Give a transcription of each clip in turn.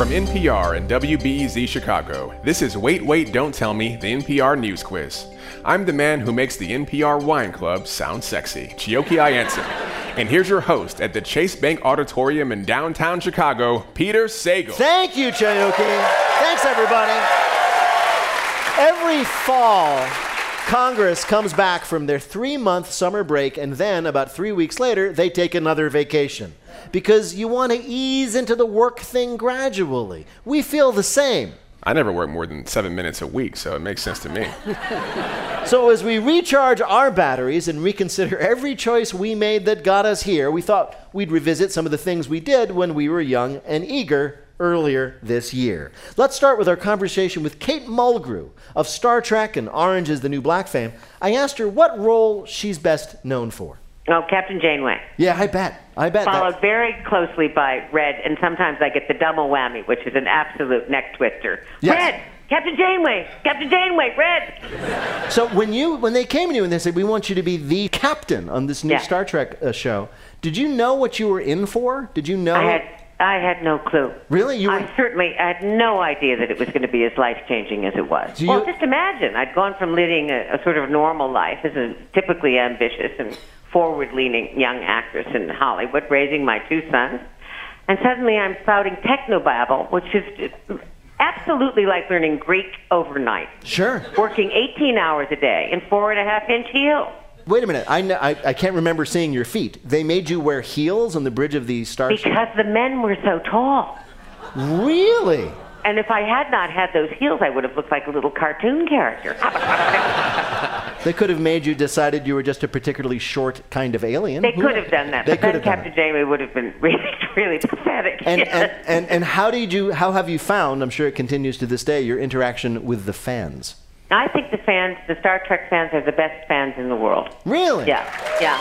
From NPR and WBEZ Chicago, this is Wait, Wait, Don't Tell Me, the NPR News Quiz. I'm the man who makes the NPR Wine Club sound sexy, Chioke I'Anson. And here's your host at the Chase Bank Auditorium in downtown Chicago, Peter Sagal. Thank you, Chioke. Thanks, everybody. Every fall, Congress comes back from their three month summer break, and then about three weeks later, they take another vacation because you want to ease into the work thing gradually. We feel the same. I never work more than seven minutes a week, so it makes sense to me. So, as we recharge our batteries and reconsider every choice we made that got us here, we thought we'd revisit some of the things we did when we were young and eager earlier this year. Let's start with our conversation with Kate Mulgrew of Star Trek and Orange is the New Black fame. I asked her what role she's best known for. Oh, Captain Janeway. Yeah, I bet. I bet. that- Followed very closely by Red, and sometimes I get the double whammy, which is an absolute neck twister. Yes. Red! Captain Janeway! Captain Janeway! Red! So when you when they came to you and they said we want you to be the captain on this new Yeah. Star Trek uh, show, did you know what you were in for? Did you know? I had I had no clue. Really? You were- I certainly I had no idea that it was going to be as life changing as it was. Do well, you- just imagine. I'd gone from living a, a sort of normal life as a typically ambitious and forward leaning young actress in Hollywood, raising my two sons, and suddenly I'm spouting technobabble, which is absolutely like learning Greek overnight. Sure. Working 18 hours a day in four and a half inch heels. Wait a minute. I, kn- I I can't remember seeing your feet. They made you wear heels on the bridge of the starship. Because the men were so tall. Really? And if I had not had those heels, I would have looked like a little cartoon character. They could have made you decided you were just a particularly short kind of alien. They could have done that, They but could then have Captain. Janeway would have been really, really pathetic. And, and, and, and how did you how have you found, I'm sure it continues to this day, your interaction with the fans? I think the fans, the Star Trek fans, are the best fans in the world. Really? Yeah, yeah.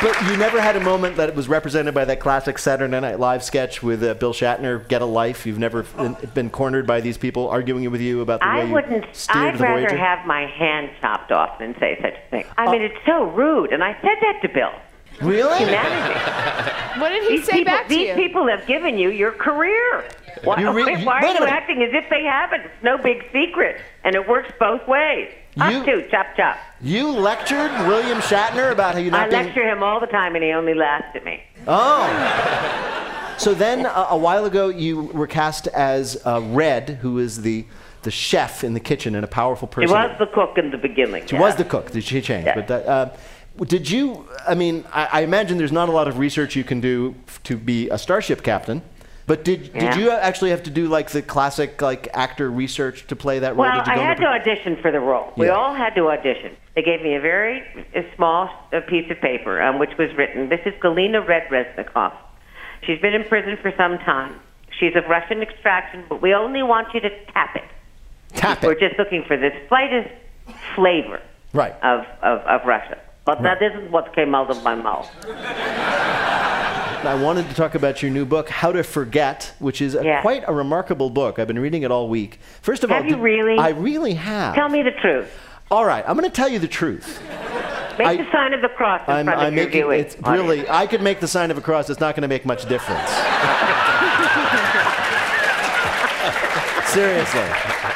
But you never had a moment that was represented by that classic Saturday Night Live sketch with uh, Bill Shatner, "Get a Life." You've never been, been cornered by these people arguing with you about the I way wouldn't. you steered I'd the rather have my hand chopped off than say such a thing. I Oh. mean, it's so rude, and I said that to Bill. Really? Humanity. What did he these say people, back to these you? people have given you your career. Why, You re- why you- are you acting as if they haven't? It's no big secret, and it works both ways. You- Up to chop chop. You lectured William Shatner about how you not I being. lecture him all the time, and he only laughs at me. Oh. So then, uh, a while ago, you were cast as uh, Red, who is the the chef in the kitchen and a powerful person. He was the cook in the beginning. She was the cook. Did she change? Yeah. But that, uh, did you? I mean, I, I imagine there's not a lot of research you can do f- to be a starship captain. But did Yeah. did you actually have to do like the classic like actor research to play that role? Well, I had to audition for the role. We all had to audition. They gave me a very a small uh, piece of paper on which was written, "This is Galina Red Reznikov. She's been in prison for some time. She's of Russian extraction, but we only want you to tap it. tap it. We're just looking for this slightest flavor Right. of, of, of Russia. But that isn't what came out of my mouth. I wanted to talk about your new book, How to Forget, which is a, Yeah. quite a remarkable book. I've been reading it all week. First of Have all, you really? I really have. Tell me the truth. All right, I'm going to tell you the truth. Make I- the sign of the cross in I'm, front of I'm your making viewing it's audience. really. I could make the sign of a cross. It's not going to make much difference. Seriously.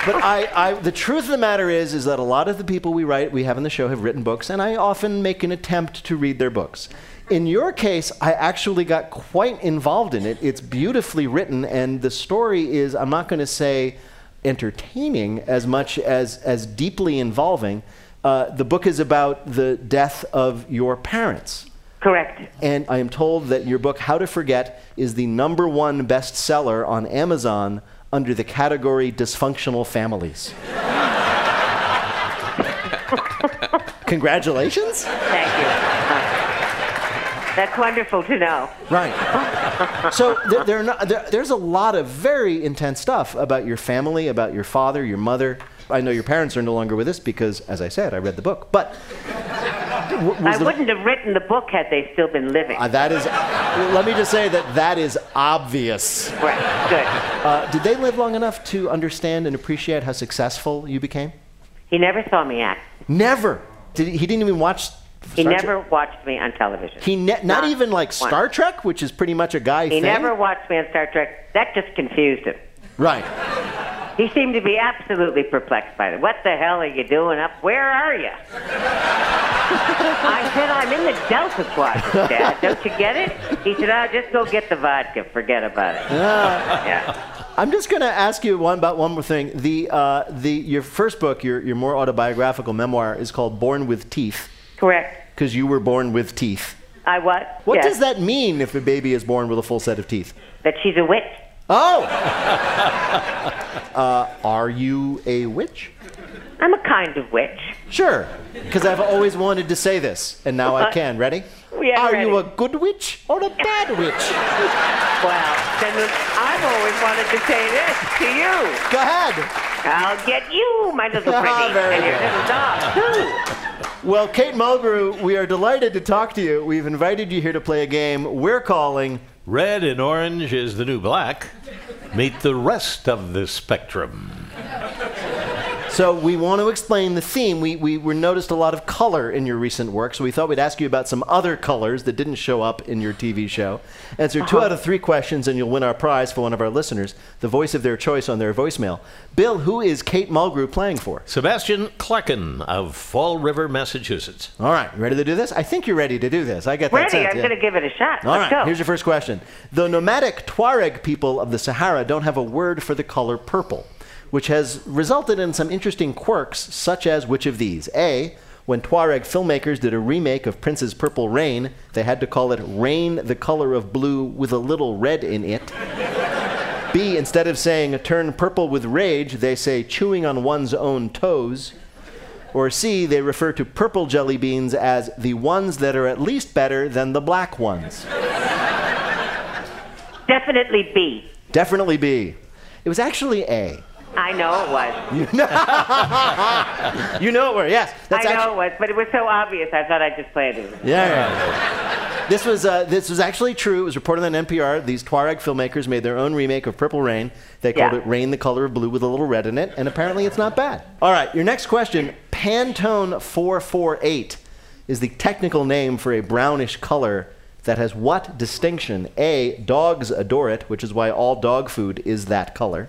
But I, I, the truth of the matter is, is that a lot of the people we write, we have in the show, have written books, and I often make an attempt to read their books. In your case, I actually got quite involved in it. It's beautifully written, and the story is, I'm not going to say entertaining as much as, as deeply involving. Uh, the book is about the death of your parents. Correct. And I am told that your book, How to Forget, is the number one bestseller on Amazon under the category Dysfunctional Families. Congratulations. Thank you. That's wonderful to know. Right. So there, there are not, there, there's a lot of very intense stuff about your family, about your father, your mother. I know your parents are no longer with us because, as I said, I read the book. But I the- wouldn't have written the book had they still been living. uh, that is. Let me just say that that is obvious. right. Good. Uh, did they live long enough to understand and appreciate how successful you became? He never saw me act. Never. Did he, he didn't even watch He Star never watched me on television. He ne- not, Not even like once. Star Trek, which is pretty much a guy thing. He thing. never watched me on Star Trek. That just confused him. Right. He seemed to be absolutely perplexed by it. What the hell are you doing up? Where are you? I said, I'm in the Delta Quadrant, Dad. Don't you get it? He said, oh, just go get the vodka. Forget about it. Yeah. I'm just going to ask you one about one more thing. The uh, the your first book, your your more autobiographical memoir, is called Born with Teeth Correct. because you were born with teeth. I what? What Yes. does that mean if a baby is born with a full set of teeth? That she's a witch. Oh. uh, are you a witch? I'm a kind of witch. Sure, because I've always wanted to say this, and now I Uh, can. Ready? yeah, are you a good witch or a bad witch? Well, then I've always wanted to say this to you. Go ahead. I'll get you, my little Ah, pretty, very and your good. little dog, too. Well, Kate Mulgrew, we are delighted to talk to you. We've invited you here to play a game we're calling Red and orange is the new black. Meet the rest of the spectrum. So we want to explain the theme. We, we, we noticed a lot of color in your recent work, so we thought we'd ask you about some other colors that didn't show up in your TV show. Answer 2 uh-huh. out of three questions, and you'll win our prize for one of our listeners, the voice of their choice on their voicemail. Bill, who is Kate Mulgrew playing for? Sebastian Klecken of Fall River, Massachusetts. All right, you ready to do this? I think you're ready to do this. I get that Ready? sense. I'm yeah. going to give it a shot. All Let's right, go. here's your first question. The nomadic Tuareg people of the Sahara don't have a word for the color purple, which has resulted in some interesting quirks, such as which of these? A. When Tuareg filmmakers did a remake of Prince's Purple Rain, they had to call it Rain the Color of Blue with a little red in it. B. Instead of saying turn purple with rage, they say chewing on one's own toes. Or C, they refer to purple jelly beans as the ones that are at least better than the black ones. Definitely B. Definitely B. It was actually A. I know it was. You know it were, yes. That's I know actu- it was, but it was so obvious. I thought I'd just play it. Yeah, yeah. This was uh, this was actually true. It was reported on NPR. These Tuareg filmmakers made their own remake of Purple Rain. They called Yeah. it Rain the Color of Blue with a little red in it, and apparently it's not bad. All right, your next question. Pantone 448 is the technical name for a brownish color that has what distinction? A. Dogs adore it, which is why all dog food is that color.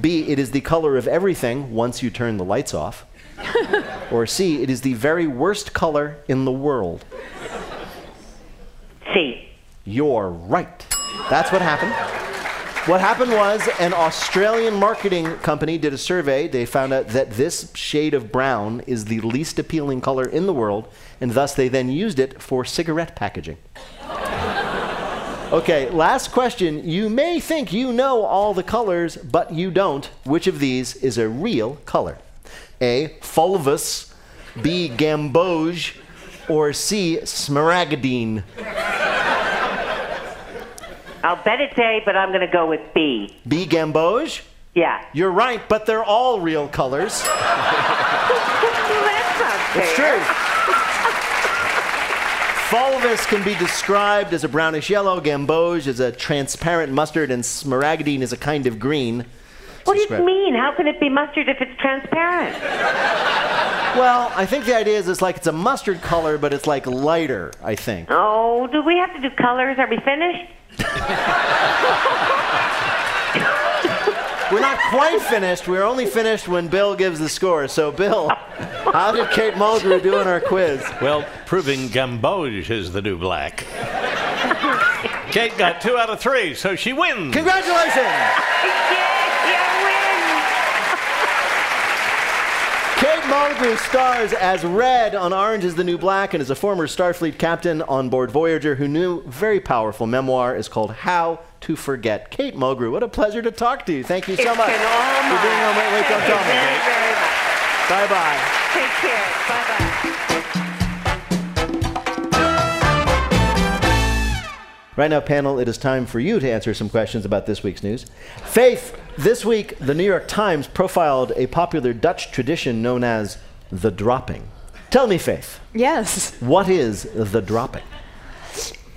B. It is the color of everything once you turn the lights off. or C. It is the very worst color in the world. C. You're right. That's what happened. What happened was an Australian marketing company did a survey. They found out that this shade of brown is the least appealing color in the world, and thus they then used it for cigarette packaging. Okay, last question. You may think you know all the colors, but you don't. Which of these is a real color? A. Fulvous, B. Gamboge, or C. Smaragdine? I'll bet it's A, but I'm going to go with B. B. Gamboge? Yeah. You're right, but they're all real colors. Well, that sounds It's true. Fulvous can be described as a brownish yellow, gamboge is a transparent mustard, and smaragdine is a kind of green. What do you mean? How can it be mustard if it's transparent? Well, I think the idea is it's like it's a mustard color, but it's like lighter, I think. Oh, do we have to do colors? Are we finished? We're not quite finished. We're only finished when Bill gives the score. So, Bill, how did Kate Mulgrew do in our quiz? Well, proving Gamboge is the new black. Kate got two out of three, so she wins. Congratulations! Yeah, Kate Mulgrew stars as Red on Orange is the New Black and is a former Starfleet captain on board Voyager who knew very powerful memoir is called How to Forget. Kate Mulgrew, what a pleasure to talk to you. Thank you so It's much been all for being on Wait, Wait. Don't Tell Thank you Me. very, very much. Bye bye. Take care. Bye-bye. Right now, panel, it is time for you to answer some questions about this week's news. Faith, this week, the New York Times profiled a popular Dutch tradition known as the dropping. Tell me, Faith, Yes. what is the dropping?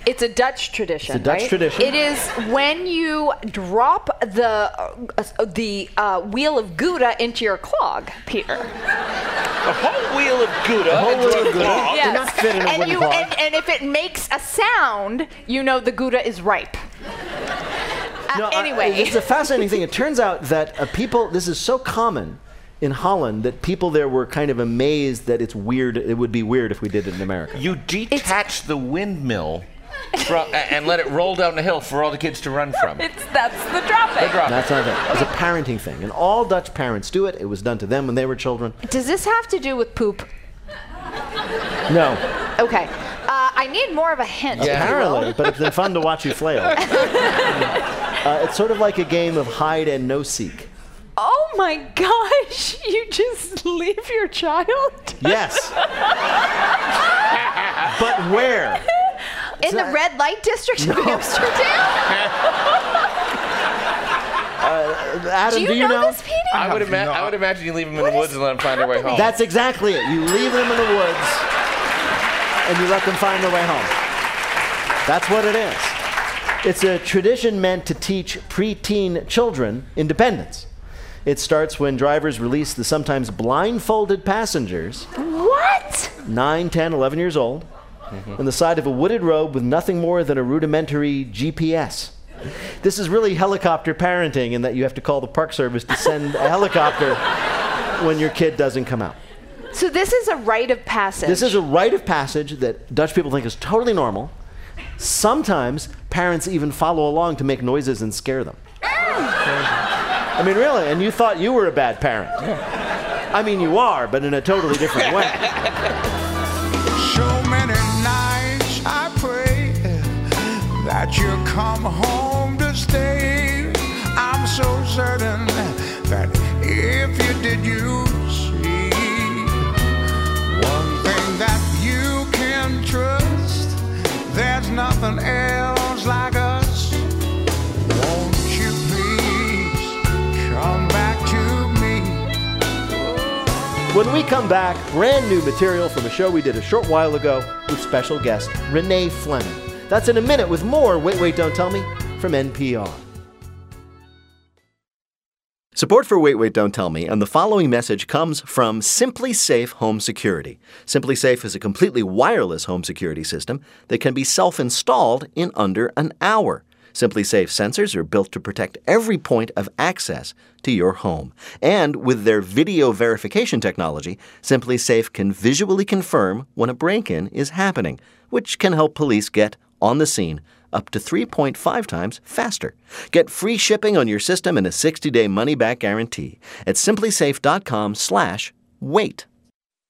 It's a Dutch tradition. It's a Dutch right? tradition. It is when you drop the uh, the uh, wheel of Gouda into your clog, Peter. The whole wheel of Gouda. whole wheel of Gouda. cloth. Did not fit in a and you cloth. and, and if it makes a sound, you know the Gouda is ripe. Uh, No, I- anyway, it's a fascinating thing. It turns out that uh, people, this is so common in Holland that people there were kind of amazed that it's weird. It would be weird if we did it in America. You detach the windmill from, and let it roll down the hill for all the kids to run from. it's that's the dropping. Drop it. That's not it. It's a parenting thing, and all Dutch parents do it. It was done to them when they were children. Does this have to do with poop? No, Okay. Uh, I need more of a hint. Yeah. apparently, but it's been fun to watch you flail. uh, it's sort of like a game of hide and no seek. Oh my gosh! You just leave your child Yes. but where? In the not- red light district of Amsterdam. Uh, Adam, Do you, know, this, Petey? I would, ima- I would imagine you leave them in the woods and let them find their way home. That's exactly it. You leave them in the woods and you let them find their way home. That's what it is. It's a tradition meant to teach preteen children independence. It starts when drivers release the sometimes blindfolded passengers, What? 9, 10, 11 years old, Mm-hmm. on the side of a wooded road with nothing more than a rudimentary GPS. This is really helicopter parenting in that you have to call the park service to send a helicopter when your kid doesn't come out. So this is a rite of passage. This is a rite of passage that Dutch people think is totally normal. Sometimes parents even follow along to make noises and scare them. Mm. I mean, really, and you thought you were a bad parent. I mean, you are, but in a totally different way. that you come home to stay. I'm so certain that if you did, you see one thing that you can trust. There's nothing else like us. Won't you please come back to me? When we come back, brand new material from a show we did a short while ago with special guest Renee Fleming. That's in a minute with more Wait, Wait, Don't Tell Me from NPR. Support for Wait, Wait, Don't Tell Me and the following message comes from SimpliSafe Home Security. SimpliSafe is a completely wireless home security system that can be self installed in under an hour. SimpliSafe sensors are built to protect every point of access to your home. And with their video verification technology, SimpliSafe can visually confirm when a break in is happening, which can help police get on the scene up to 3.5 times faster. Get free shipping on your system and a 60-day money-back guarantee at simplisafe.com/wait.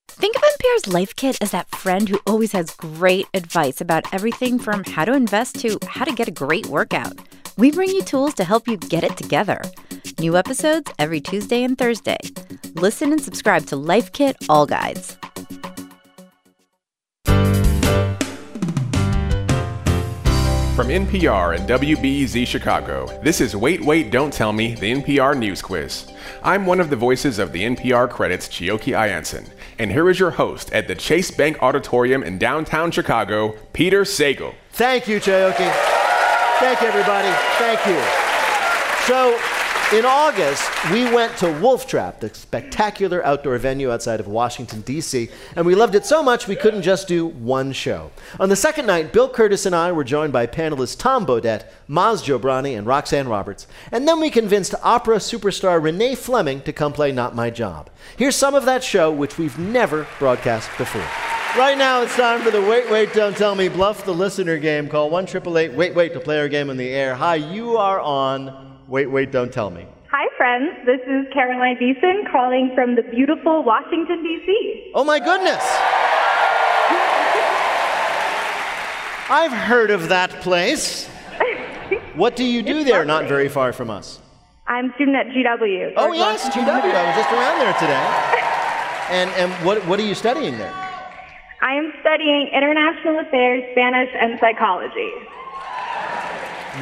Think of NPR's Life Kit as that friend who always has great advice about everything from how to invest to how to get a great workout. We bring you tools to help you get it together. New episodes every Tuesday and Thursday. Listen and subscribe to Life Kit All Guides. From NPR and WBEZ Chicago, this is Wait, Wait, Don't Tell Me, the NPR News Quiz. I'm one of the voices of the NPR credits, Chioke I'Anson, and here is your host at the Chase Bank Auditorium in downtown Chicago, Peter Sagal. Thank you, Chioke. Thank you, everybody. Thank you. So, in August, we went to Wolf Trap, the spectacular outdoor venue outside of Washington, D.C., and we loved it so much we couldn't just do one show. On the second night, Bill Kurtis and I were joined by panelists Tom Bodett, Maz Jobrani, and Roxanne Roberts. And then we convinced opera superstar Renee Fleming to come play Not My Job. Here's some of that show, which we've never broadcast before. Right now, it's time for the Wait, Wait, Don't Tell Me Bluff the Listener game. Call 1 Wait, Wait to play our game on the air. Hi, you are on Wait, Wait, Don't Tell Me. Hi, friends. This is Caroline Beeson calling from the beautiful Washington, D.C. Oh my goodness! I've heard of that place. What do you do there, not very far from us? I'm student at GW. Oh, yes, GW. I was just around there today. And, and what, what are you studying there? I am studying international affairs, Spanish, and psychology.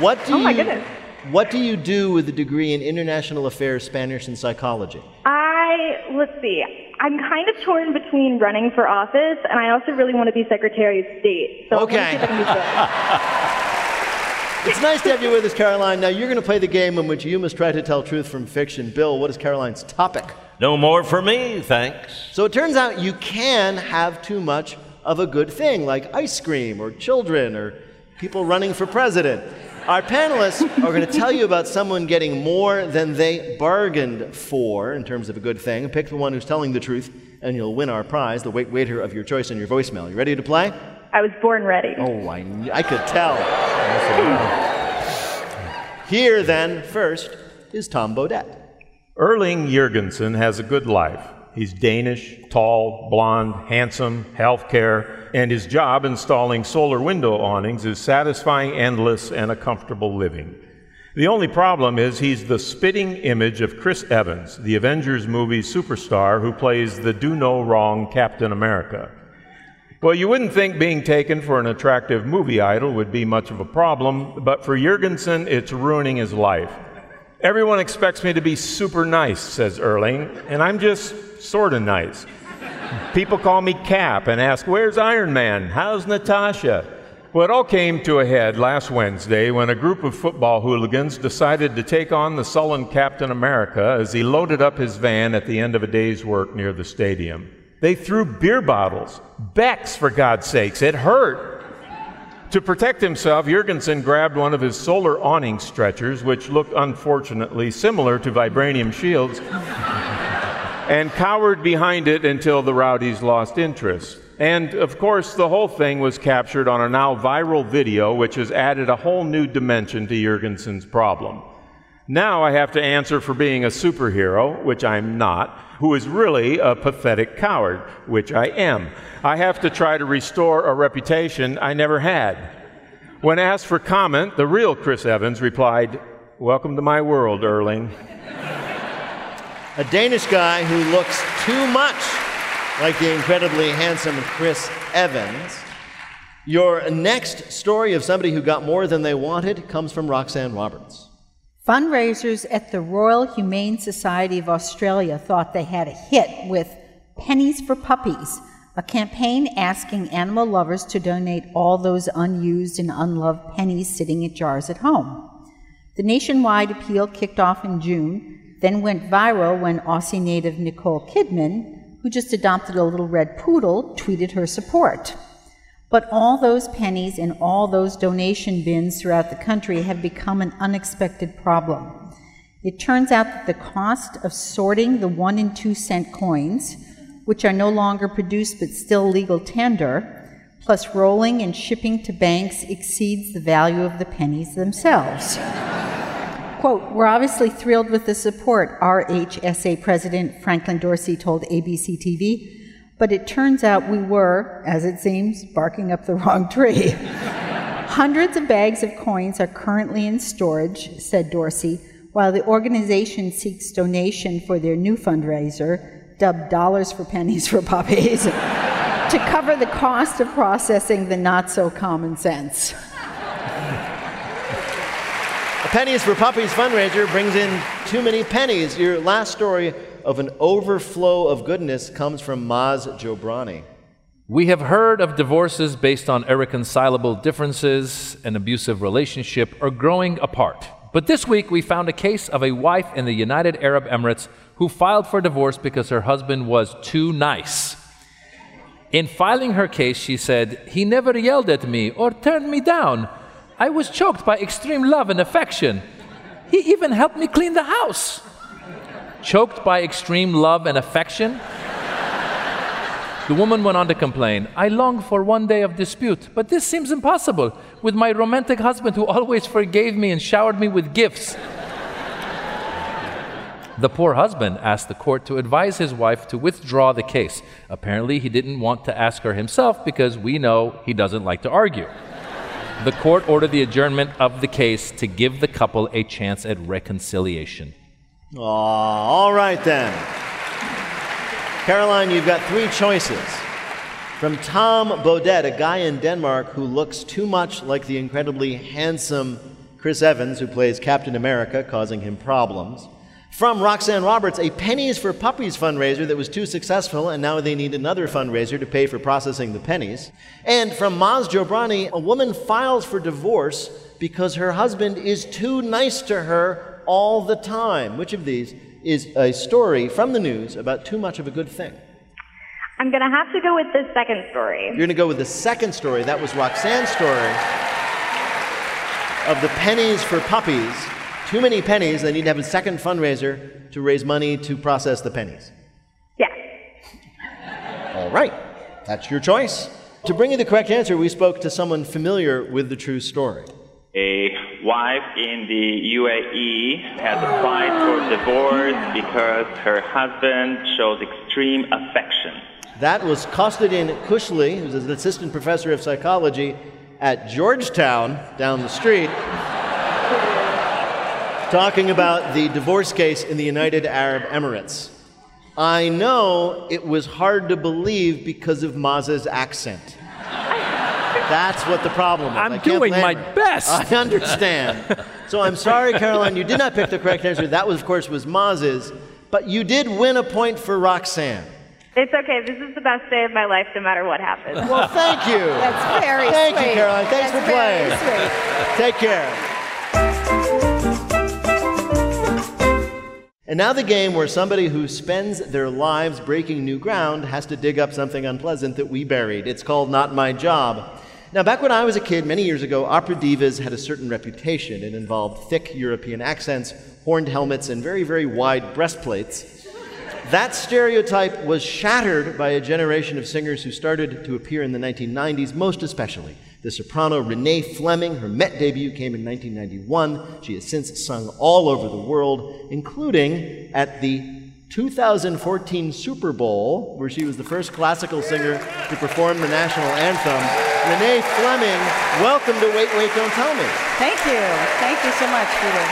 What do Oh, my goodness. What do you do with a degree in international affairs, Spanish, and psychology? I, let's see, I'm kind of torn between running for office, and I also really want to be Secretary of State. So Okay. see if I can do both. It's nice to have you with us, Caroline. Now, you're going to play the game in which you must try to tell truth from fiction. Bill, what is Caroline's topic? No more for me, thanks. So it turns out you can have too much of a good thing, like ice cream or children or people running for president. Our panelists are going to tell you about someone getting more than they bargained for in terms of a good thing. Pick the one who's telling the truth, and you'll win our prize, the wait waiter of your choice, in your voicemail. You ready to play? I was born ready. Oh, I, I could tell. Here, then, first is Tom Bodett. Erling Jurgensen has a good life. He's Danish, tall, blonde, handsome, healthcare, and his job installing solar window awnings is satisfying, endless, and a comfortable living. The only problem is he's the spitting image of Chris Evans, the Avengers movie superstar who plays the do no wrong Captain America. Well, you wouldn't think being taken for an attractive movie idol would be much of a problem, but for Jurgensen, it's ruining his life. Everyone expects me to be super nice, says Erling, and I'm just sort of nice. People call me Cap and ask, Where's Iron Man? How's Natasha? Well, it all came to a head last Wednesday when a group of football hooligans decided to take on the sullen Captain America as he loaded up his van at the end of a day's work near the stadium. They threw beer bottles, Becks for God's sakes, it hurt. To protect himself, Jurgensen grabbed one of his solar awning stretchers, which looked unfortunately similar to vibranium shields, and cowered behind it until the rowdies lost interest. And of course, the whole thing was captured on a now viral video, which has added a whole new dimension to Jurgensen's problem. Now I have to answer for being a superhero, which I'm not, who is really a pathetic coward, which I am. I have to try to restore a reputation I never had. When asked for comment, the real Chris Evans replied, Welcome to my world, Erling. A Danish guy who looks too much like the incredibly handsome Chris Evans. Your next story of somebody who got more than they wanted comes from Roxanne Roberts. Fundraisers at the Royal Humane Society of Australia thought they had a hit with Pennies for Puppies, a campaign asking animal lovers to donate all those unused and unloved pennies sitting in jars at home. The nationwide appeal kicked off in June, then went viral when Aussie native Nicole Kidman, who just adopted a little red poodle, tweeted her support. But all those pennies in all those donation bins throughout the country have become an unexpected problem. It turns out that the cost of sorting the one and two cent coins, which are no longer produced but still legal tender, plus rolling and shipping to banks exceeds the value of the pennies themselves. Quote, we're obviously thrilled with the support, RHSA President Franklin Dorsey told ABC TV, but it turns out we were, as it seems, barking up the wrong tree. Hundreds of bags of coins are currently in storage, said Dorsey, while the organization seeks donation for their new fundraiser, dubbed Dollars for Pennies for Puppies, to cover the cost of processing the not so common sense. A Pennies for Puppies fundraiser brings in too many pennies. Your last story of an overflow of goodness comes from Maz Jobrani. We have heard of divorces based on irreconcilable differences, an abusive relationship, or growing apart. But this week we found a case of a wife in the United Arab Emirates who filed for divorce because her husband was too nice. In filing her case, she said, He never yelled at me or turned me down. I was choked by extreme love and affection. He even helped me clean the house. Choked by extreme love and affection? The woman went on to complain, I long for one day of dispute, but this seems impossible with my romantic husband who always forgave me and showered me with gifts. The poor husband asked the court to advise his wife to withdraw the case. Apparently, he didn't want to ask her himself because we know he doesn't like to argue. The court ordered the adjournment of the case to give the couple a chance at reconciliation. Aw, all right then. Caroline, you've got three choices. From Tom Bodett, a guy in Denmark who looks too much like the incredibly handsome Chris Evans, who plays Captain America, causing him problems. From Roxanne Roberts, a Pennies for Puppies fundraiser that was too successful, and now they need another fundraiser to pay for processing the pennies. And from Maz Jobrani, a woman files for divorce because her husband is too nice to her all the time. Which of these is a story from the news about too much of a good thing. I'm going to have to go with the second story. You're going to go with the second story. That was Roxanne's story of the pennies for puppies. Too many pennies. They need to have a second fundraiser to raise money to process the pennies. Yes. All right. That's your choice. To bring you the correct answer, we spoke to someone familiar with the true story. A wife in the UAE has applied for divorce because her husband shows extreme affection. That was Kostadin Kushlev, who's an assistant professor of psychology at Georgetown down the street, talking about the divorce case in the United Arab Emirates. I know it was hard to believe because of Maz's accent. That's what the problem is. I'm doing my her. best. I understand. so I'm sorry, Caroline, you did not pick the correct answer. That was, of course, was Maz's, but you did win a point for Roxanne. It's okay. This is the best day of my life, no matter what happens. Well, thank you. That's very Thank sweet. Thank you, Caroline. Thanks That's for playing. very sweet. Take care. And now the game where somebody who spends their lives breaking new ground has to dig up something unpleasant that we buried. It's called Not My Job. Now, back when I was a kid, many years ago, opera divas had a certain reputation. It involved thick European accents, horned helmets, and very, very wide breastplates. That stereotype was shattered by a generation of singers who started to appear in the 1990s, most especially the soprano Renee Fleming. Her Met debut came in 1991. She has since sung all over the world, including at the 2014 Super Bowl, where she was the first classical singer to perform the national anthem. Renee Fleming, welcome to Wait, Wait, Don't Tell Me. Thank you. Thank you so much, Peter.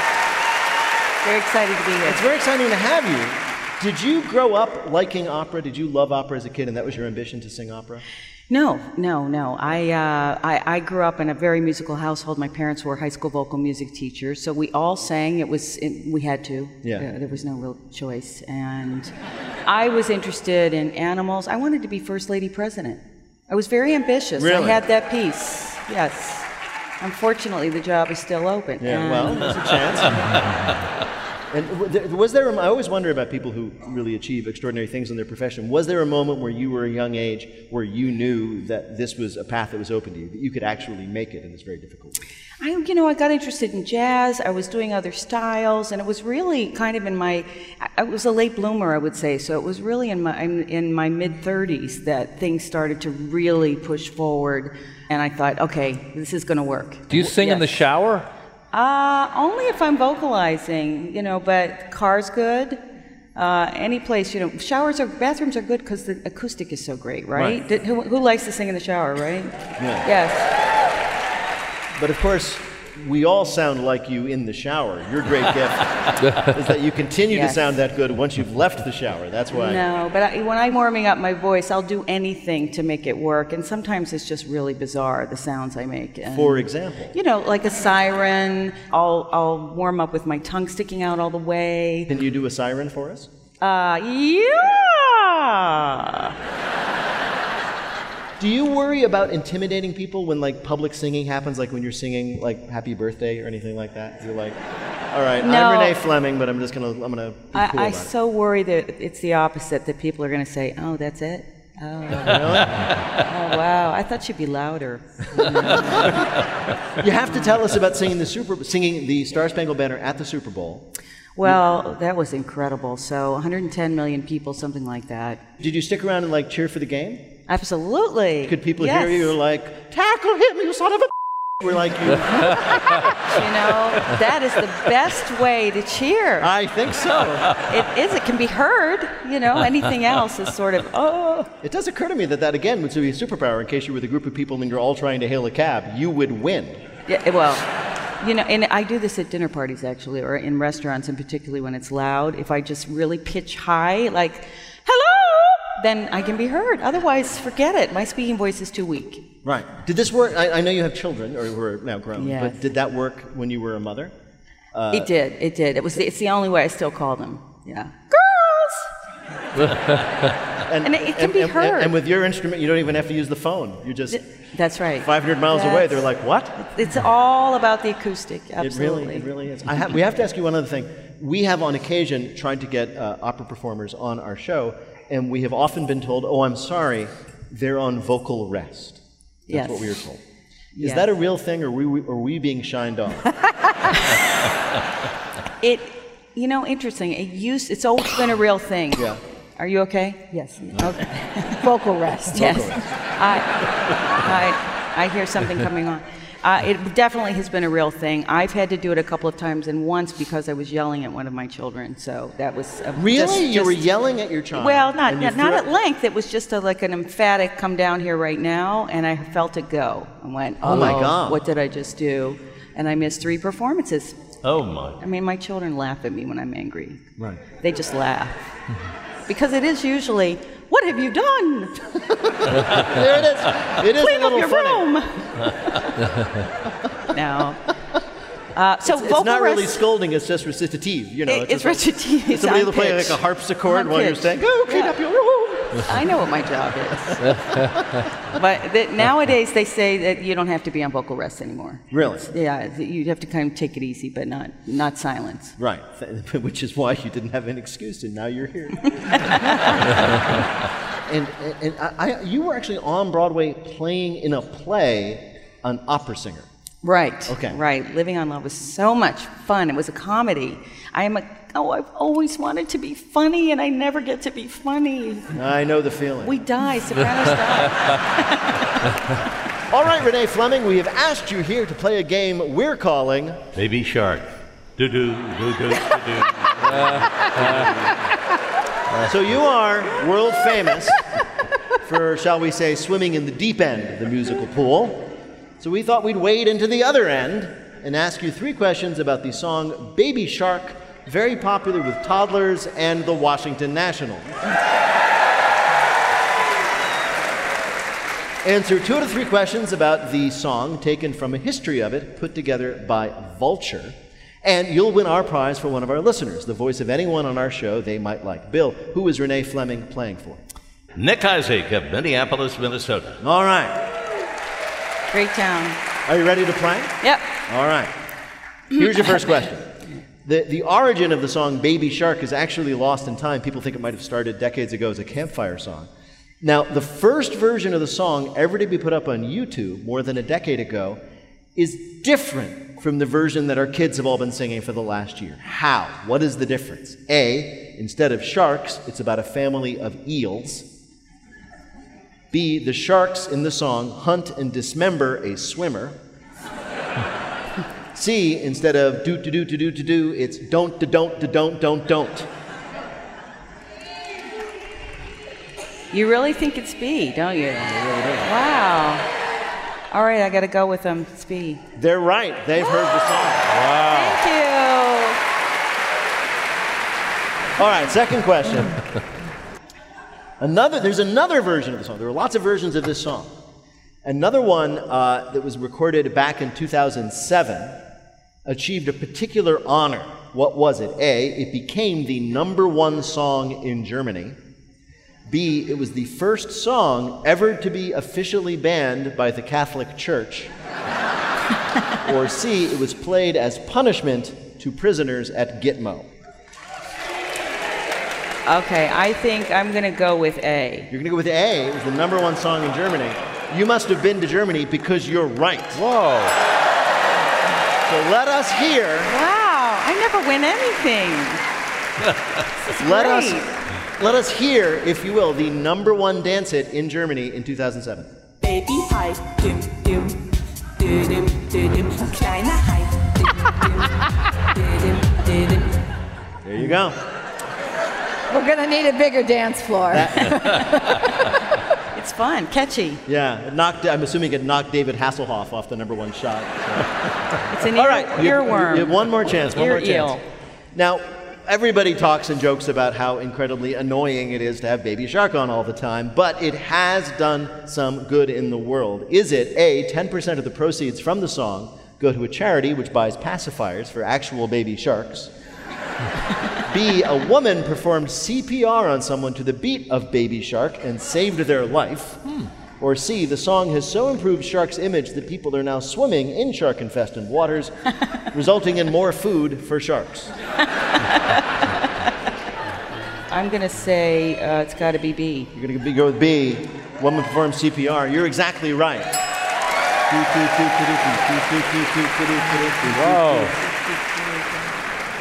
Very excited to be here. It's very exciting to have you. Did you grow up liking opera? Did you love opera as a kid, and that was your ambition to sing opera? No, no, no. I, uh, I, I grew up in a very musical household. My parents were high school vocal music teachers, so we all sang. It was it, we had to. Yeah. Uh, there was no real choice, and I was interested in animals. I wanted to be first lady president. I was very ambitious. Really? I had that piece. Yes. Unfortunately, the job is still open. Yeah, well, there's a chance. And w- there- was there? a- I always wonder about people who really achieve extraordinary things in their profession. Was there a moment where you were a young age where you knew that this was a path that was open to you, that you could actually make it in this very difficult way? I, you know, I got interested in jazz. I was doing other styles, and it was really kind of in my. I- I was a late bloomer, I would say. So it was really in my in, in my mid 30s that things started to really push forward, and I thought, okay, this is going to work. Do you sing in the shower? Uh, only if I'm vocalizing, you know. But car's good. Uh, any place, you know, showers or bathrooms are good because the acoustic is so great, right? Right. Did- who, who likes to sing in the shower, right? Yeah. Yes. But of course, we all sound like you in the shower. Your great gift is that you continue to sound that good once you've left the shower. That's why. No, but I, when I'm warming up my voice, I'll do anything to make it work, and sometimes it's just really bizarre the sounds I make. And, For example, you know, like a siren. I'll I'll warm up with my tongue sticking out all the way. can you do a siren for us? Uh, yeah. Do you worry about intimidating people when like public singing happens, like when you're singing like Happy Birthday or anything like that? You're like, all right, No. I'm Renee Fleming, but I'm just gonna I'm gonna be cool I, about I it. so worry that it's the opposite. That people are going to say, "Oh, that's it." Oh. Really? oh wow! I thought you'd be louder. You have to tell us about singing the Super singing the Star Spangled Banner at the Super Bowl. Well, that was incredible. So 110 million people, something like that. Did you stick around and like cheer for the game? Absolutely. Could people Yes. hear you like tackle him, you son of a? We're like you. You know, that is the best way to cheer. I think so. It is. It can be heard. You know, anything else is sort of, oh. It does occur to me that that again would be a superpower. In case you were with a group of people and you're all trying to hail a cab, you would win. Yeah, eh, well, you know, and I do this at dinner parties actually, or in restaurants, and particularly when it's loud. If I just really pitch high, like, hello, then I can be heard. Otherwise, forget it. My speaking voice is too weak. Right. Did this work? I, I know you have children, or who are now grown. Yes. But did that work when you were a mother? Uh, it did. It did. It was. It's the only way I still call them. Yeah. Girls. And it can be and- heard. And with your instrument, you don't even have to use the phone. You just That's right. 500 miles away. They're like, what? It's all about the acoustic. Absolutely. It Absolutely. really, it really is. I have, we have to ask you one other thing. We have, on occasion, tried to get uh, opera performers on our show, and we have often been told, "Oh, I'm sorry, they're on vocal rest." That's Yes. what we were told. Is Yes. that a real thing, or are we, are we being shined on? It, you know, interesting. It used. It's always been a real thing. Yeah. Are you okay? Yes. Okay. Vocal rest. Yes. I, I, I hear something coming on. Uh, it definitely has been a real thing. I've had to do it a couple of times, and once because I was yelling at one of my children. So that was a, Really? just- you were yelling at your child? Well, not not, not at length. It was just a, like an emphatic "come down here right now," and I felt it go. I went, Oh, my God. What did I just do?" And I missed three performances. Oh my. I mean, my children laugh at me when I'm angry. Right. They just laugh because it is usually, "What have you done?" there it is. It is Clean a little up your funny. room. no. Uh, so it's, it's not really scolding. It's just recitative. You know, It- it's like- recitative, it's Somebody on will play like a harpsichord while you're saying, "Go clean Yeah. up your room." I know what my job is. but the, nowadays they say that you don't have to be on vocal rest anymore. Really? Yeah, you have to kind of take it easy, but not not silence. Right, which is why you didn't have an excuse, and now you're here. and and I, I, you were actually on Broadway playing in a play, an opera singer. Right. Okay. Right. Living on Love was so much fun. It was a comedy. I am a oh, I've always wanted to be funny, and I never get to be funny. I know the feeling. We die. Sopranos die. All right, Renee Fleming, we have asked you here to play a game we're calling. Baby shark. Do do do do do. So you are world famous for, shall we say, swimming in the deep end of the musical pool. So we thought we'd wade into the other end and ask you three questions about the song Baby Shark, very popular with toddlers and the Washington National. Answer two out of three questions about the song taken from a history of it put together by Vulture. And you'll win our prize for one of our listeners, the voice of anyone on our show they might like. Bill, who is Renee Fleming playing for? Nick Isaac of Minneapolis, Minnesota. All right. Great town. Are you ready to play? Yep. All right. Here's your first question. The, the origin of the song Baby Shark is actually lost in time. People think it might have started decades ago as a campfire song. Now, the first version of the song ever to be put up on YouTube more than a decade ago is different from the version that our kids have all been singing for the last year. How? What is the difference? A, instead of sharks, it's about a family of eels. B, the sharks in the song hunt and dismember a swimmer. C, instead of do to do to do to do, it's don't to don't to don't don't don't. You really think it's B, don't you? Wow. All right, I got to go with them. It's B. They're right. They've heard the song. Wow. Thank you. All right, second question. Another, there's another version of the song. There are lots of versions of this song. Another one uh, that was recorded back in 2007 achieved a particular honor. What was it? A, it became the number one song in Germany. B, it was the first song ever to be officially banned by the Catholic Church. or C, it was played as punishment to prisoners at Gitmo. Okay, I think I'm going to go with A. You're going to go with A. It was the number one song in Germany. You must have been to Germany because you're right. Whoa. So let us hear. Wow, I never win anything. Let great. us let us hear, if you will, the number one dance hit in Germany in 2007. Baby Hai, dim, dim, kleiner Hai. There you go. We're going to need a bigger dance floor. It's fun, catchy. Yeah, it knocked. I'm assuming it knocked David Hasselhoff off the number one shot. so. It's an All ear, right, you earworm. You one more chance. One Ear more chance. eel. Now, everybody talks and jokes about how incredibly annoying it is to have Baby Shark on all the time, but it has done some good in the world. Is it A, 10% of the proceeds from the song go to a charity which buys pacifiers for actual baby sharks? B. A woman performed CPR on someone to the beat of Baby Shark and saved their life. Or C. The song has so improved Shark's image that people are now swimming in shark infested waters, resulting in more food for sharks. I'm going to say uh, it's got to be B. You're going to go with B. Woman performed CPR. You're exactly right. Whoa.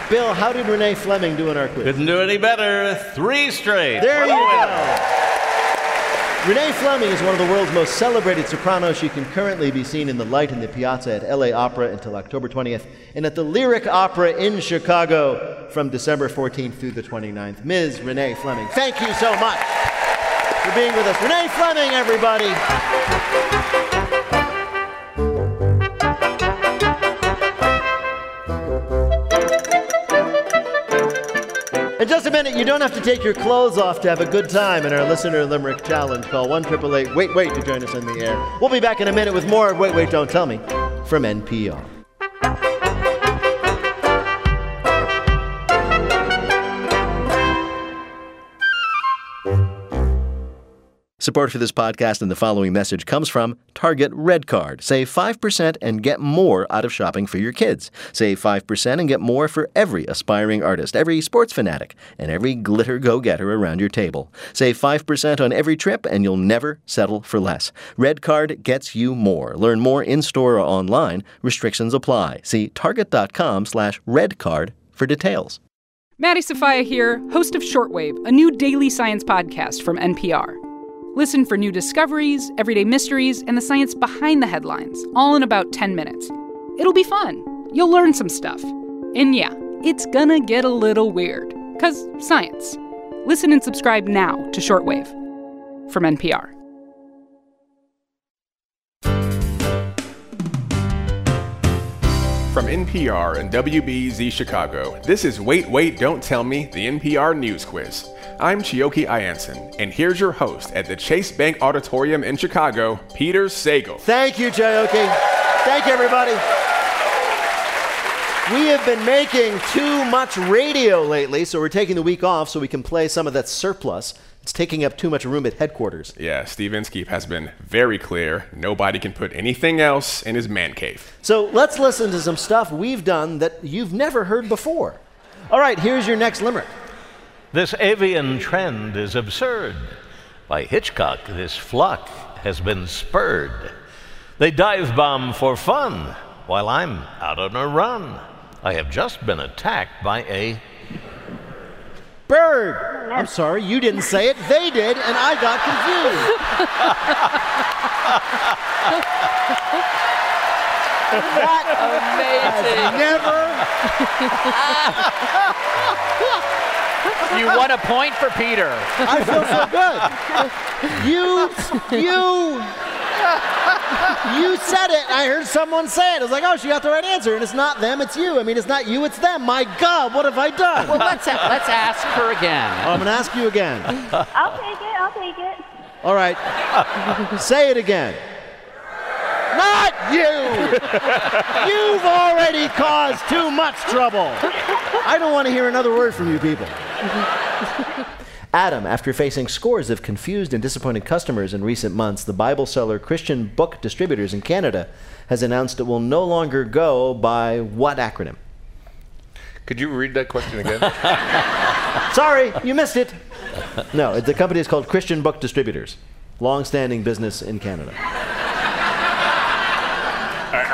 Bill, how did Renee Fleming do in our quiz? Couldn't do any better. Three straight. There What you go. Renee Fleming is one of the world's most celebrated sopranos. She can currently be seen in the light in the Piazza at LA Opera until October 20th and at the Lyric Opera in Chicago from December 14th through the 29th. Ms. Renee Fleming, thank you so much for being with us. Renee Fleming, everybody. In just a minute, you don't have to take your clothes off to have a good time in our Listener Limerick Challenge. Call 1 Wait Wait to join us in the air. We'll be back in a minute with more of Wait Wait Don't Tell Me from NPR. Support for this podcast and the following message comes from Target Red Card. Save 5% and get more out of shopping for your kids. Save 5% and get more for every aspiring artist, every sports fanatic, and every glitter go getter around your table. Save 5% on every trip and you'll never settle for less. Red Card gets you more. Learn more in store or online. Restrictions apply. See target.com slash redcard for details. Maddie Sofia here, host of Shortwave, a new daily science podcast from NPR. Listen for new discoveries, everyday mysteries, and the science behind the headlines, all in about 10 minutes. It'll be fun. You'll learn some stuff. And yeah, it's gonna get a little weird, because science. Listen and subscribe now to Shortwave from NPR. From NPR and WBEZ Chicago, this is Wait, Wait, Don't Tell Me, the NPR News Quiz. I'm Chioke I'Anson, and here's your host at the Chase Bank Auditorium in Chicago, Peter Sagal. Thank you, Chioke. Thank you, everybody. We have been making too much radio lately, so we're taking the week off so we can play some of that surplus. It's taking up too much room at headquarters. Yeah, Steve Inskeep has been very clear. Nobody can put anything else in his man cave. So let's listen to some stuff we've done that you've never heard before. All right, here's your next limerick. This avian trend is absurd. By Hitchcock, this flock has been spurred. They dive bomb for fun while I'm out on a run. I have just been attacked by a Bird! I'm sorry, you didn't say it, they did, and I got You won a point for Peter. I feel so good. You, you, you said it. I heard someone say it. I was like, oh, she got the right answer, and it's not them, it's you. I mean, it's not you, it's them. My God, what have I done? Well, let's let's ask her again. I'm gonna ask you again. I'll take it. I'll take it. All right, say it again. Not you! You've already caused too much trouble. I don't want to hear another word from you people. Adam, after facing scores of confused and disappointed customers in recent months, the Bible seller Christian Book Distributors in Canada has announced it will no longer go by what acronym? Could you read that question again? Sorry, you missed it. No, the company is called Christian Book Distributors, long-standing business in Canada.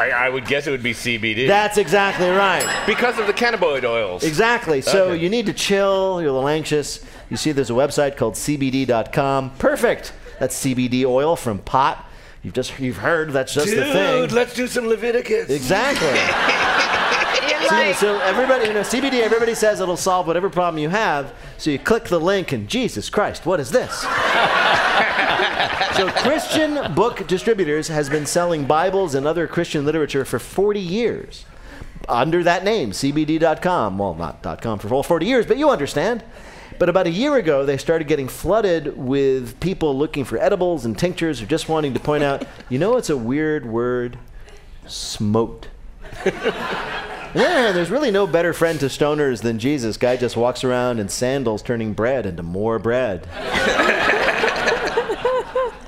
I, I, I would guess it would be CBD. That's exactly right. Because of the cannabinoid oils. Exactly. So Okay. you need to chill. You're a little anxious. You see, there's a website called CBD.com. Perfect. That's CBD oil from pot. You've just you've heard that's just Dude, the thing. Dude, let's do some Leviticus. Exactly. See, so everybody, you know, CBD. Everybody says it'll solve whatever problem you have. So you click the link, and Jesus Christ, what is this? so Christian Book Distributors has been selling Bibles and other Christian literature for 40 years under that name, CBD.com. Well, not .com for all 40 years, but you understand. But about a year ago, they started getting flooded with people looking for edibles and tinctures or just wanting to point out, you know, it's a weird word, smoked. Yeah, there's really no better friend to stoners than Jesus. Guy just walks around in sandals, turning bread into more bread.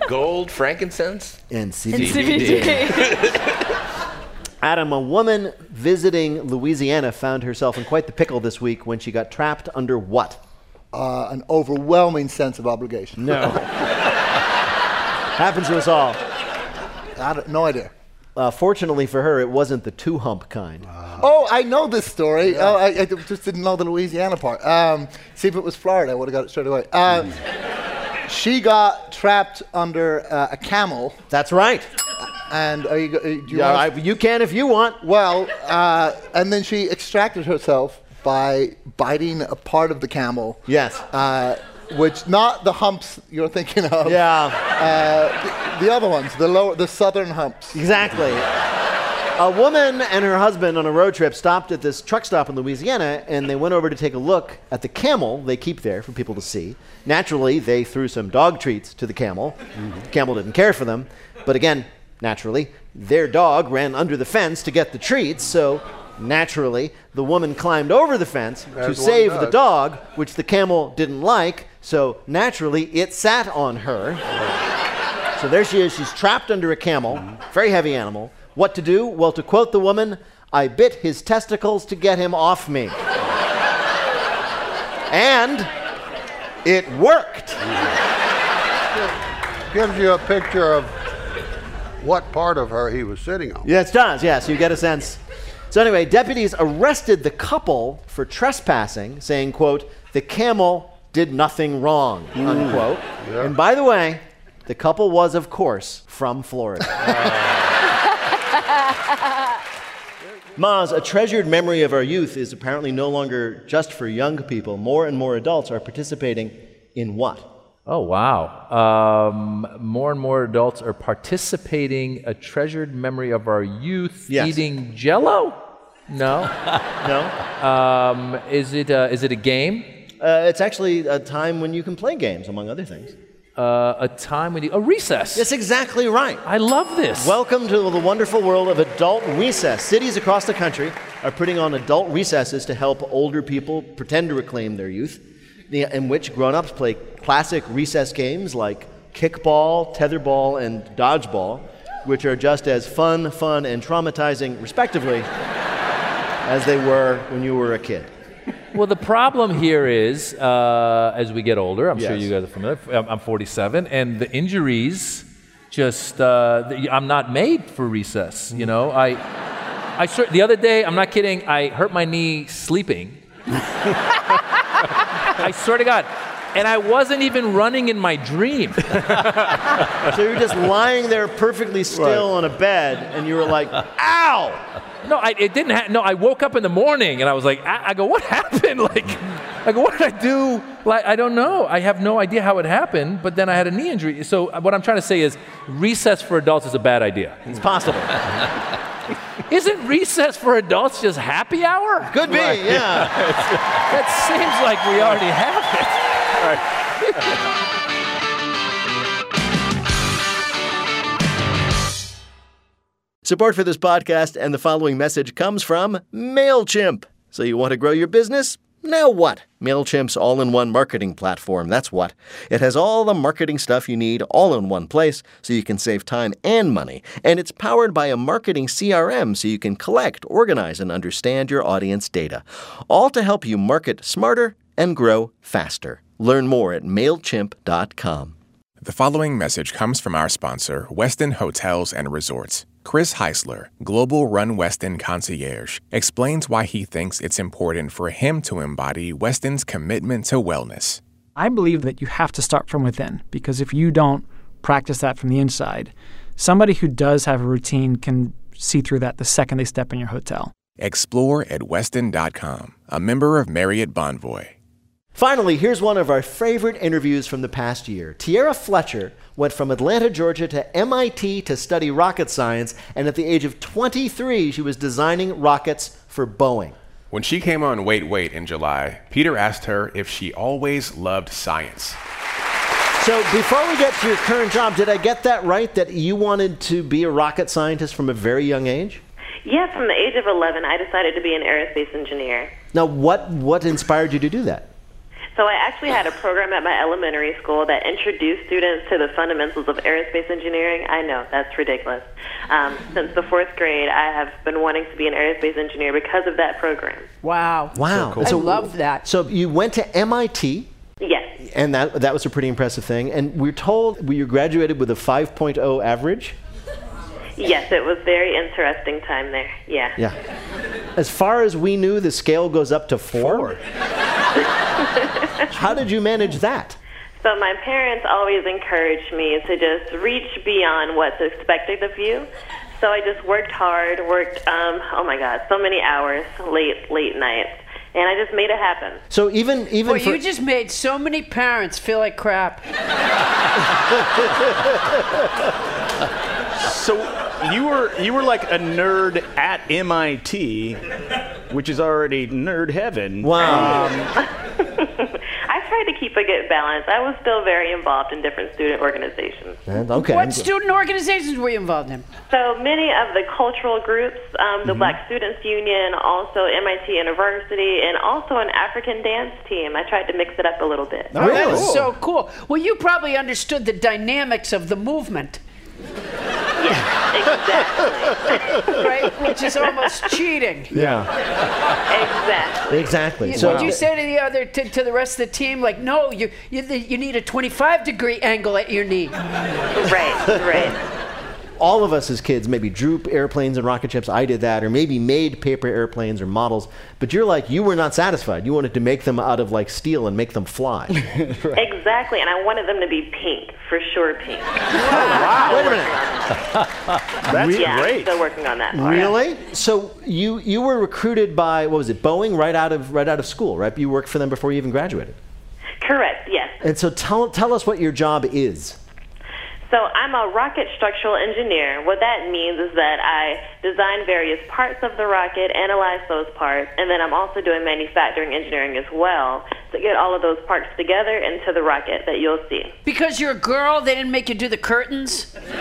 Gold, frankincense, and CBD. Adam, a woman visiting Louisiana found herself in quite the pickle this week when she got trapped under what? Uh, an overwhelming sense of obligation. No. Happens to us all. I don't, no idea. Uh, fortunately for her, it wasn't the two hump kind. Oh, I know this story. Oh, I, I just didn't know the Louisiana part. Um, see if it was Florida, I would have got it straight away. Um, she got trapped under uh, a camel. That's right. And are you, uh, do you, Yeah, I- you can if you want. Well, uh, and then she extracted herself by biting a part of the camel. Yes. Uh, which not the humps you're thinking of. Yeah. Uh, the, the other ones, the lower, the southern humps. Exactly. A woman and her husband on a road trip stopped at this truck stop in Louisiana and they went over to take a look at the camel they keep there for people to see. Naturally, they threw some dog treats to the camel. The camel didn't care for them. But again, naturally, their dog ran under the fence to get the treats, so naturally, the woman climbed over the fence to save the dog, which the camel didn't like, so naturally, it sat on her. So there she is. She's trapped under a camel, very heavy animal. What to do? Well, to quote the woman, I bit his testicles to get him off me. and it worked. Gives you a picture of what part of her he was sitting on. Yes, it does. Yes, you get a sense. So anyway, deputies arrested the couple for trespassing, saying, quote, the camel did nothing wrong, mm. unquote. And by the way, the couple was, of course, from Florida. Maz, a treasured memory of our youth is apparently no longer just for young people. More and more adults are participating in what? Oh, wow. Um, more and more adults are participating a treasured memory of our youth Yes. eating jello? No. no. Um, is, it, uh, is it a game? Uh, it's actually a time when you can play games, among other things. Uh, a time when you. A recess. That's exactly right. I love this. Welcome to the wonderful world of adult recess. Cities across the country are putting on adult recesses to help older people pretend to reclaim their youth, in which grown ups play classic recess games like kickball, tetherball, and dodgeball, which are just as fun, fun, and traumatizing, respectively, as they were when you were a kid. Well, the problem here is, uh, as we get older, I'm sure you guys are familiar. I'm I'm 47, and the injuries just, uh, the- I'm not made for recess. You know, I, I swear, the other day, I'm not kidding, I hurt my knee sleeping. I swear to God. And I wasn't even running in my dream. So you're just lying there perfectly still on a bed, and you were like, ow! No, I, it didn't. Ha- no, I woke up in the morning and I was like, I, I go, what happened? Like, I go, what did I do? Like, I don't know. I have no idea how it happened. But then I had a knee injury. So uh, what I'm trying to say is, recess for adults is a bad idea. It's possible. Isn't recess for adults just happy hour? Could be, yeah. that seems like we already have it. Support for this podcast and the following message comes from MailChimp. So you want to grow your business? Now what? MailChimp's all in one marketing platform. That's what. It has all the marketing stuff you need all in one place so you can save time and money. And it's powered by a marketing CRM so you can collect, organize, and understand your audience data. All to help you market smarter and grow faster. Learn more at MailChimp.com. The following message comes from our sponsor, Westin Hotels and Resorts. Chris Heisler, Global Run Westin Concierge, explains why he thinks it's important for him to embody Westin's commitment to wellness. I believe that you have to start from within because if you don't practice that from the inside, somebody who does have a routine can see through that the second they step in your hotel. Explore at Westin.com, a member of Marriott Bonvoy. Finally, here's one of our favorite interviews from the past year. Tiera Fletcher went from Atlanta, Georgia to MIT to study rocket science, and at the age of 23, she was designing rockets for Boeing. When she came on Wait Wait in July, Peter asked her if she always loved science. So, before we get to your current job, did I get that right that you wanted to be a rocket scientist from a very young age? Yes, from the age of 11, I decided to be an aerospace engineer. Now, what what inspired you to do that? So I actually had a program at my elementary school that introduced students to the fundamentals of aerospace engineering. I know that's ridiculous. Um, since the fourth grade, I have been wanting to be an aerospace engineer because of that program. Wow. Wow, I love that. So you went to MIT, Yes. and that that was a pretty impressive thing. And we're told you graduated with a 5.0 average. Yes, it was very interesting time there. Yeah. Yeah. As far as we knew, the scale goes up to four. How did you manage that? So my parents always encouraged me to just reach beyond what's expected of you. So I just worked hard, worked um, oh my god, so many hours, late late nights, and I just made it happen. So even even Boy, for, you just made so many parents feel like crap. So you were you were like a nerd at MIT, which is already nerd heaven. Wow. Um, I tried to keep a good balance. I was still very involved in different student organizations. okay. What student organizations were you involved in? So many of the cultural groups, um, Mm-hmm. the Black Students Union, also MIT University, and also an African dance team. I tried to mix it up a little bit. Oh, that is so cool. Well, you probably understood the dynamics of the movement, exactly. right? Which is almost cheating. Yeah. exactly. Exactly. You- So Would you say to the other to, to the rest of the team, like, no, you you, you need a 25 degree angle at your knee? Right, right. All of us as kids maybe drew airplanes and rocket ships. I did that, or maybe made paper airplanes or models. But you're like, you were not satisfied. You wanted to make them out of like steel and make them fly. Exactly, and I wanted them to be pink, for sure pink. Oh, wow. Wait a minute. That's yeah, I'm great. still working on that. part. Really? So you you were recruited by what was it? Boeing right out of right out of school, right? You worked for them before you even graduated. Correct, yes. And so tell tell us what your job is. So I'm a rocket structural engineer. What that means is that I design various parts of the rocket, analyze those parts, and then I'm also doing manufacturing engineering as well to get all of those parts together into the rocket that you'll see. Because you're a girl, they didn't make you do the curtains. Right.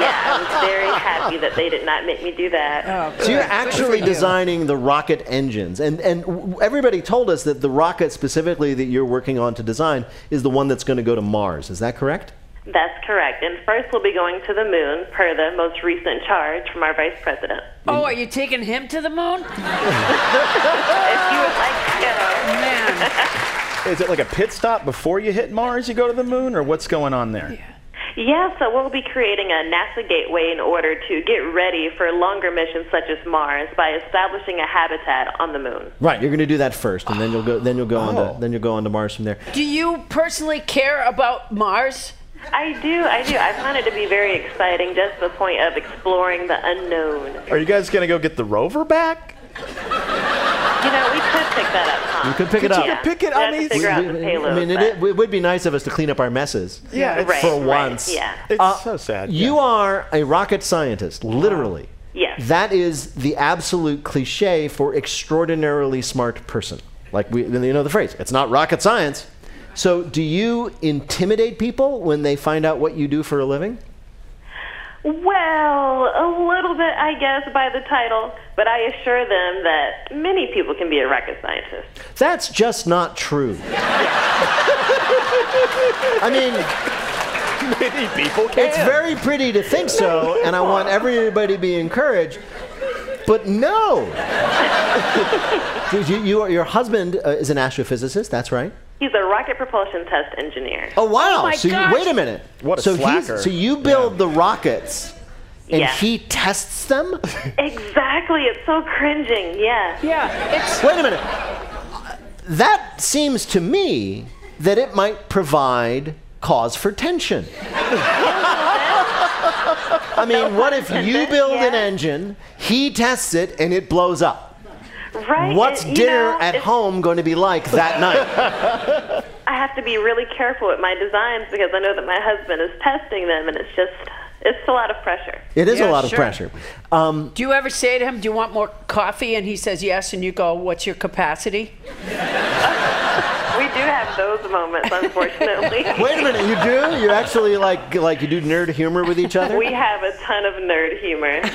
Yeah, I was very happy that they did not make me do that. Oh, so you're actually designing the rocket engines, and and everybody told us that the rocket specifically that you're working on to design is the one that's going to go to Mars. Is that correct? That's correct. And first we'll be going to the moon per the most recent charge from our vice president. Oh, are you taking him to the moon? if you would like to go. Man. Is it like a pit stop before you hit Mars? You go to the moon, or what's going on there? Yeah, so we'll be creating a NASA gateway in order to get ready for longer missions such as Mars by establishing a habitat on the moon. Right. You're going to do that first, and then you'll go then you'll go on Oh. to then you'll go on to Mars from there. Do you personally care about Mars? I do, I do. I find it to be very exciting, just the point of exploring the unknown. Are you guys gonna go get the rover back? You know, we could pick that up, huh? You could pick it up. Yeah. We have to figure out the payload. I mean, it, it, it would be nice of us to clean up our messes. Yeah, it's- for Right, once. right, yeah. It's Uh, so sad. You are a rocket scientist, literally. Yes. That is the absolute cliche for extraordinarily smart person. Like we, you know the phrase, it's not rocket science. So, do you intimidate people when they find out what you do for a living? Well, a little bit, I guess, by the title, but I assure them that many people can be a rocket scientist. That's just not true. I mean, many people can. It's very pretty to think so, and I want everybody to be encouraged. But no. you, you, your husband uh, is an astrophysicist, that's right. He's a rocket propulsion test engineer. Oh wow! Oh, my so you, wait a minute. What a so slacker. so you build the rockets, and Yeah. he tests them. Exactly. It's so cringing. Yeah. Yeah. It's. Wait a minute. That seems to me that it might provide cause for tension. I mean, what if you build an engine, he tests it, and it blows up? Right. What's and, dinner know, at home going to be like that night? I have to be really careful with my designs because I know that my husband is testing them, and it's just it's a lot of pressure. It is Yeah, a lot of pressure. Um, Do you ever say to him, "Do you want more coffee?" And he says yes, and you go, "What's your capacity?" We do have those moments, unfortunately. Wait a minute, you do? You actually like like you do nerd humor with each other? We have a ton of nerd humor. Oh,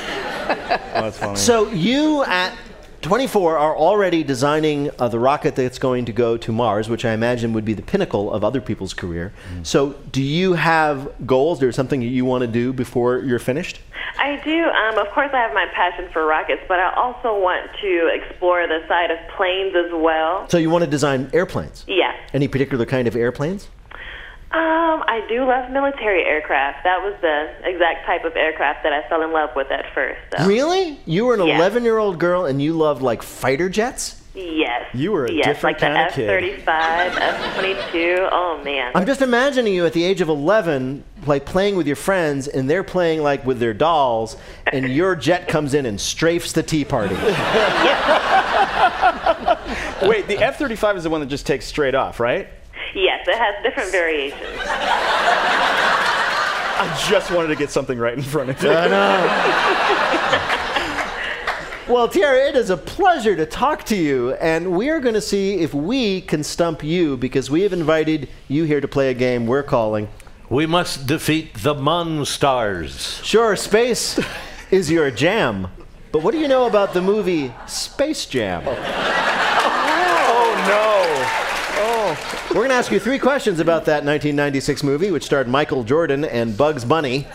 that's funny. So you at 24 are already designing uh, the rocket that's going to go to Mars, which I imagine would be the pinnacle of other people's career. So do you have goals? There's something that you want to do before you're finished? I do. Um, of course, I have my passion for rockets, but I also want to explore the side of planes as well. So you want to design airplanes? Yes. Any particular kind of airplanes? Um, I do love military aircraft. That was the exact type of aircraft that I fell in love with at first. So. Really? You were an Yeah. 11 year old girl and you loved like fighter jets? Yes. You were a yes, different like kinda the kid. F-35, F-22. Oh man. I'm just imagining you at the age of 11, like playing with your friends, and they're playing like with their dolls, and your jet comes in and strafes the tea party. Wait, the F 35 is the one that just takes straight off, right? Yes, it has different variations. I just wanted to get something right in front of you. I know. Well, Tiera, it is a pleasure to talk to you, and we are going to see if we can stump you because we have invited you here to play a game we're calling. We must defeat the Monstars. Sure, space is your jam, but what do you know about the movie Space Jam? Oh no. We're going to ask you three questions about that 1996 movie, which starred Michael Jordan and Bugs Bunny.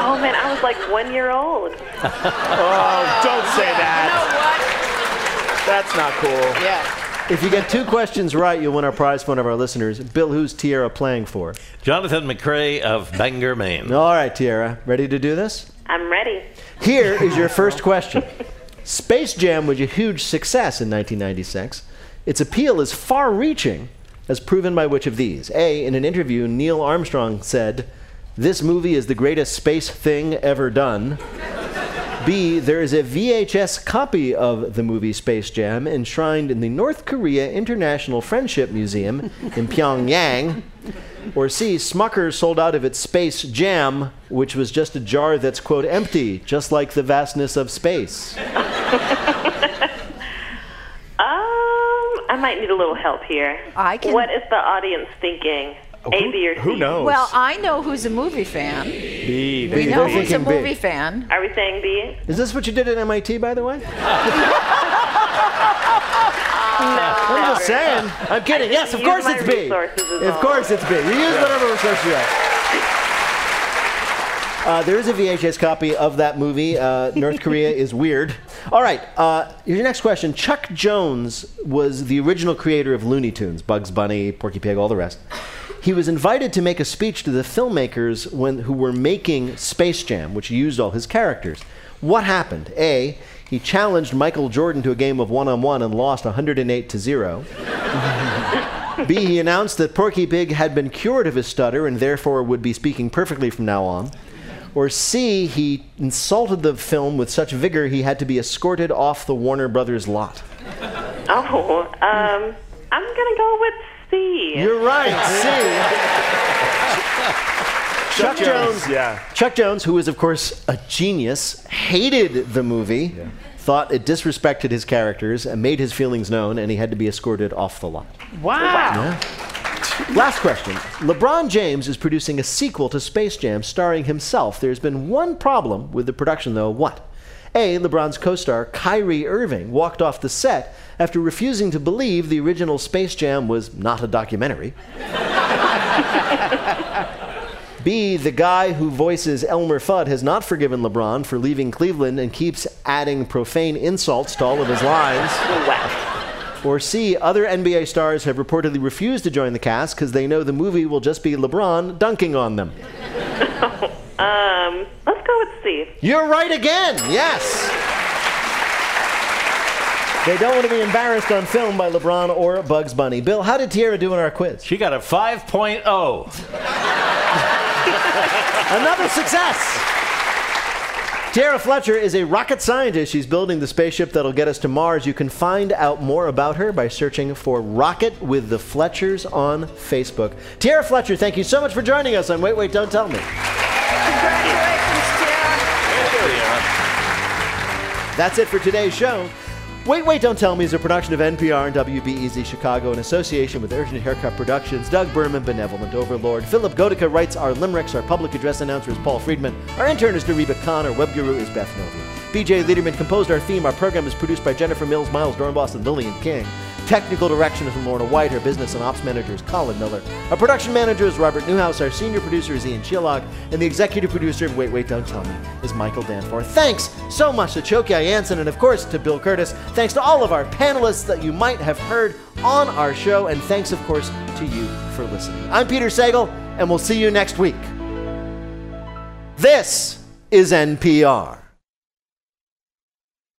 Oh man, I was like one year old. Oh, don't say that. That's not cool. Yeah. If you get two questions right, you'll win our prize for one of our listeners. Bill, who's Tiera playing for? Jonathan McCrae of Bangor, Maine. All right, Tiera, ready to do this? I'm ready. Here is your first question. Space Jam was a huge success in 1996. Its appeal is far reaching, as proven by which of these? A. In an interview, Neil Armstrong said, This movie is the greatest space thing ever done. B. There is a VHS copy of the movie Space Jam enshrined in the North Korea International Friendship Museum in Pyongyang. Or C. Smucker sold out of its Space Jam, which was just a jar that's, quote, empty, just like the vastness of space. I might need a little help here. I can- What is the audience thinking? A, B, or C? Well, I know who's a movie fan. B. We B. know They're who's a thinking B. movie fan. Are we saying B? Is this what you did at MIT, by the way? No, I'm just saying. I'm kidding. Yes, of course it's B. resources Of all. course it's B. You use whatever resource you have. Uh, there is a VHS copy of that movie. Uh, North Korea is weird. All right. Uh, your next question. Chuck Jones was the original creator of Looney Tunes, Bugs Bunny, Porky Pig, all the rest. He was invited to make a speech to the filmmakers when, who were making Space Jam, which used all his characters. What happened? A. He challenged Michael Jordan to a game of one on one and lost 108 to 0. B. He announced that Porky Pig had been cured of his stutter and therefore would be speaking perfectly from now on. Or C. He insulted the film with such vigor he had to be escorted off the Warner Brothers lot. Oh, um, I'm gonna go with C. You're right, C. Chuck, Chuck Jones, Jones, yeah. Chuck Jones, who is of course a genius, hated the movie, thought it disrespected his characters, and made his feelings known, and he had to be escorted off the lot. Wow. Last question. LeBron James is producing a sequel to Space Jam starring himself. There's been one problem with the production, though. What? A. LeBron's co star Kyrie Irving walked off the set after refusing to believe the original Space Jam was not a documentary. B. The guy who voices Elmer Fudd has not forgiven LeBron for leaving Cleveland and keeps adding profane insults to all of his lines. Or C, other NBA stars have reportedly refused to join the cast because they know the movie will just be LeBron dunking on them. Um, let's go with C. You're right again, yes! They don't want to be embarrassed on film by LeBron or Bugs Bunny. Bill, how did Tiera do in our quiz? She got a oh. 5.0. Another success! Tara Fletcher is a rocket scientist. She's building the spaceship that'll get us to Mars. You can find out more about her by searching for Rocket with the Fletchers on Facebook. Tara Fletcher, thank you so much for joining us on Wait, Wait, Don't Tell Me. Congratulations, Tara. That's it for today's show. Wait, Wait, Don't Tell Me is a production of NPR and WBEZ Chicago in association with Urgent Haircut Productions. Doug Berman, Benevolent Overlord. Philipp Goedicke writes our limericks. Our public address announcer is Paul Friedman. Our intern is Dariba Khan. Our web guru is Beth Novey. BJ Leiderman composed our theme. Our program is produced by Jennifer Mills, Miles Doornbos, and Lillian King. Technical direction is from Lorna White. Our business and ops manager is Colin Miller. Our production manager is Robert Newhouse. Our senior producer is Ian Chillag. And the executive producer of Wait, Wait, Don't Tell Me is Michael Danforth. Thanks so much to Chioke I'Anson and, of course, to Bill Kurtis. Thanks to all of our panelists that you might have heard on our show. And thanks, of course, to you for listening. I'm Peter Sagal, and we'll see you next week. This is NPR.